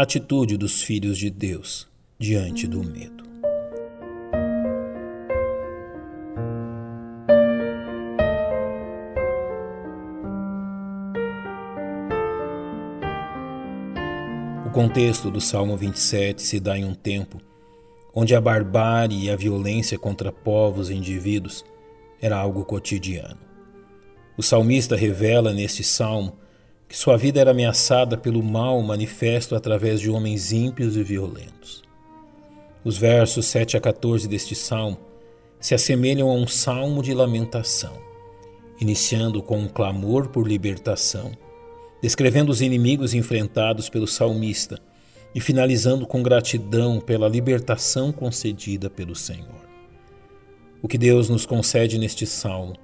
Atitude dos filhos de Deus diante do medo. O contexto do Salmo 27 se dá em um tempo onde a barbárie e a violência contra povos e indivíduos era algo cotidiano. O salmista revela neste salmo que sua vida era ameaçada pelo mal manifesto através de homens ímpios e violentos. Os versos 7 a 14 deste salmo se assemelham a um salmo de lamentação, iniciando com um clamor por libertação, descrevendo os inimigos enfrentados pelo salmista e finalizando com gratidão pela libertação concedida pelo Senhor. O que Deus nos concede neste salmo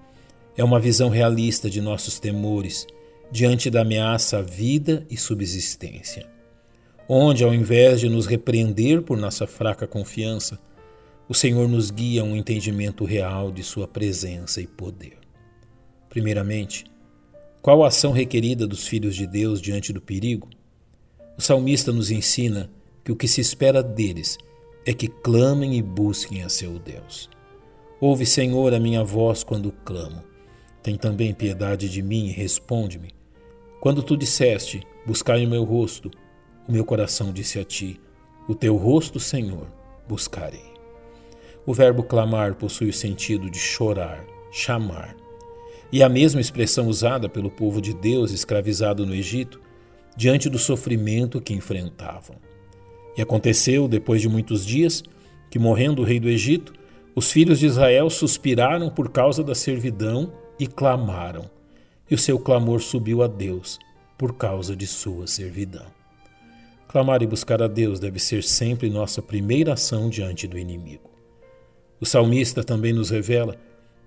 é uma visão realista de nossos temores diante da ameaça à vida e subsistência, onde, ao invés de nos repreender por nossa fraca confiança, o Senhor nos guia a um entendimento real de Sua presença e poder. Primeiramente, qual a ação requerida dos filhos de Deus diante do perigo? O salmista nos ensina que o que se espera deles é que clamem e busquem a seu Deus. Ouve, Senhor, a minha voz quando clamo. Tem também piedade de mim e responde-me. Quando tu disseste, buscai o meu rosto, o meu coração disse a ti, o teu rosto, Senhor, buscarei. O verbo clamar possui o sentido de chorar, chamar, e a mesma expressão usada pelo povo de Deus escravizado no Egito diante do sofrimento que enfrentavam. E aconteceu, depois de muitos dias, que, morrendo o rei do Egito, os filhos de Israel suspiraram por causa da servidão e clamaram e o seu clamor subiu a Deus por causa de sua servidão. Clamar e buscar a Deus deve ser sempre nossa primeira ação diante do inimigo. O salmista também nos revela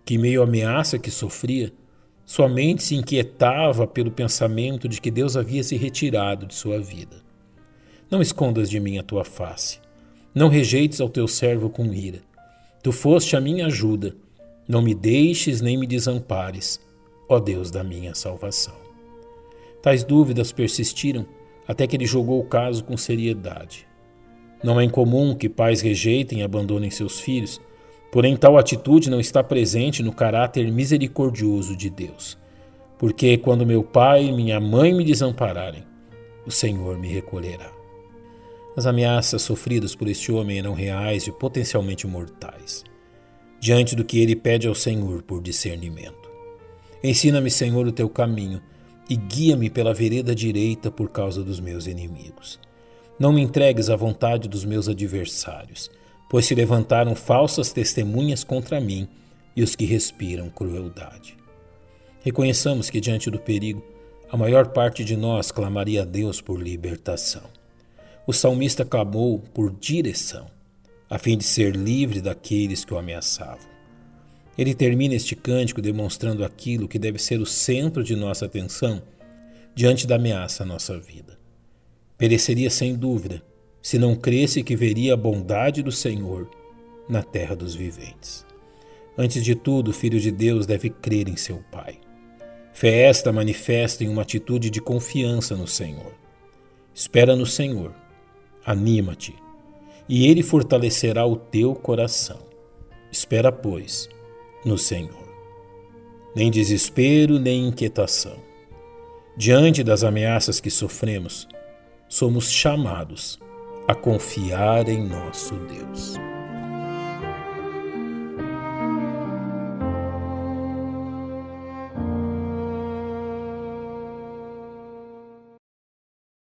que, meio à ameaça que sofria, sua mente se inquietava pelo pensamento de que Deus havia se retirado de sua vida. Não escondas de mim a tua face, não rejeites ao teu servo com ira. Tu foste a minha ajuda, não me deixes nem me desampares ó Deus da minha salvação. Tais dúvidas persistiram até que ele jogou o caso com seriedade. Não é incomum que pais rejeitem e abandonem seus filhos, porém tal atitude não está presente no caráter misericordioso de Deus. Porque quando meu pai e minha mãe me desampararem, o Senhor me recolherá. As ameaças sofridas por este homem eram reais e potencialmente mortais, diante do que ele pede ao Senhor por discernimento. Ensina-me, Senhor, o teu caminho e guia-me pela vereda direita por causa dos meus inimigos. Não me entregues à vontade dos meus adversários, pois se levantaram falsas testemunhas contra mim e os que respiram crueldade. Reconheçamos que, diante do perigo, a maior parte de nós clamaria a Deus por libertação. O salmista clamou por direção, a fim de ser livre daqueles que o ameaçavam. Ele termina este cântico demonstrando aquilo que deve ser o centro de nossa atenção diante da ameaça à nossa vida. Pereceria sem dúvida se não cresce que veria a bondade do Senhor na terra dos viventes. Antes de tudo, o Filho de Deus deve crer em seu Pai. Fé esta manifesta em uma atitude de confiança no Senhor. Espera no Senhor, anima-te, e Ele fortalecerá o teu coração. Espera, pois, no Senhor. Nem desespero, nem inquietação. Diante das ameaças que sofremos, somos chamados a confiar em nosso Deus.